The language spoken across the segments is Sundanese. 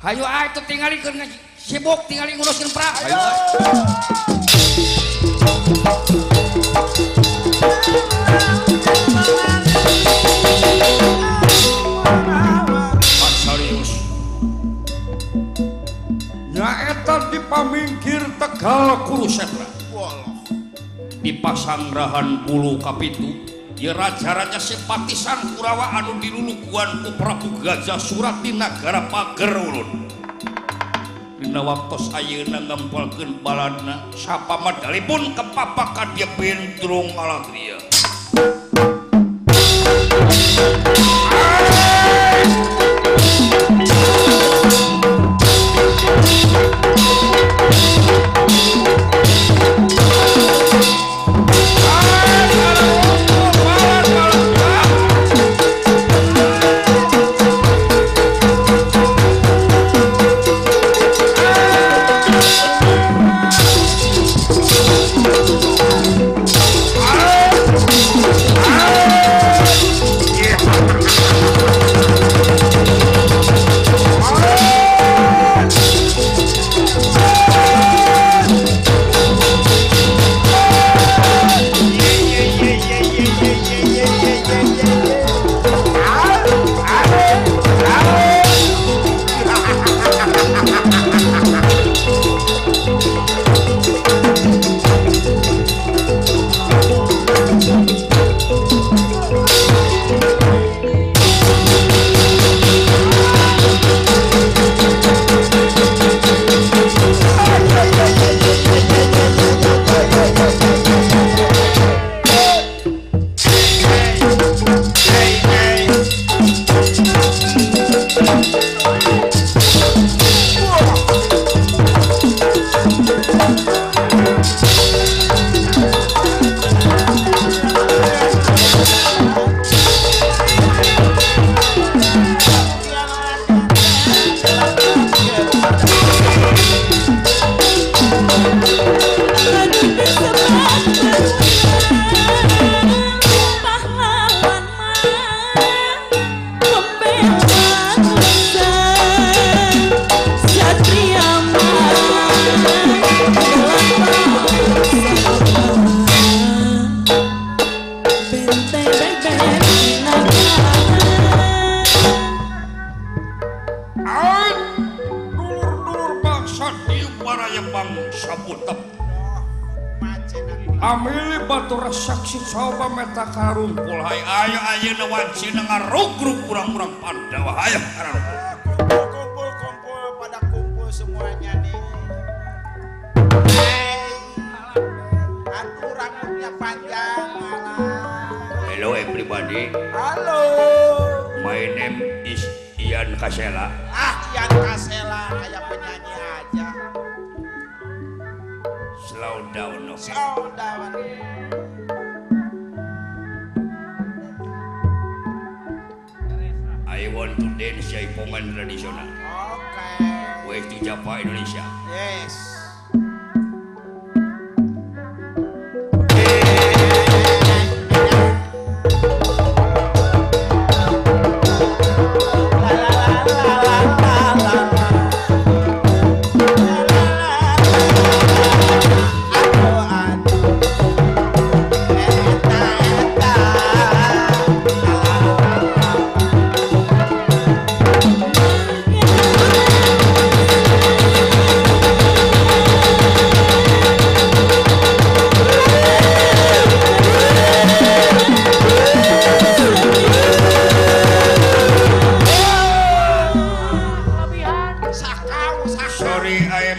Hayu atuh tinggali keur sibuk tinggali ngurusin pra. Hayu. serius. Nyaeta dipamingkir Tegal Kurusetra. Walah. Dipasang rahan bulu kapitu. raja-raja simpatisan Kurawa Anu dilulukuan ku Prabu Gajah surat di negara Pagerulun. Dina waktu ayeuna ngempelkeun balana sapa madalipun kepapakan dia bentrung alatria butek oh, Amili batur saksi coba meta karungkul hai ayo ayo nawan cina ngarugruk kurang-kurang pandawa ayo karungkul kumpul kumpul pada kumpul semuanya nih. Aturan punya panjang hello everybody. Halo. My name is Ian Kasela. Ah Ian Kasela ayam penyanyi. I want to dance Jaipongan tradisional okay. Way to Java Indonesia. Yes.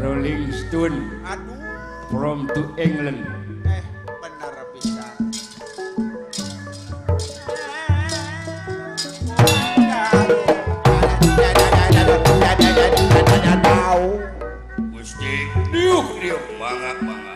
Rolling Stone aduh. from to England. Eh benar bisa mesti diuk diuk mangga mangga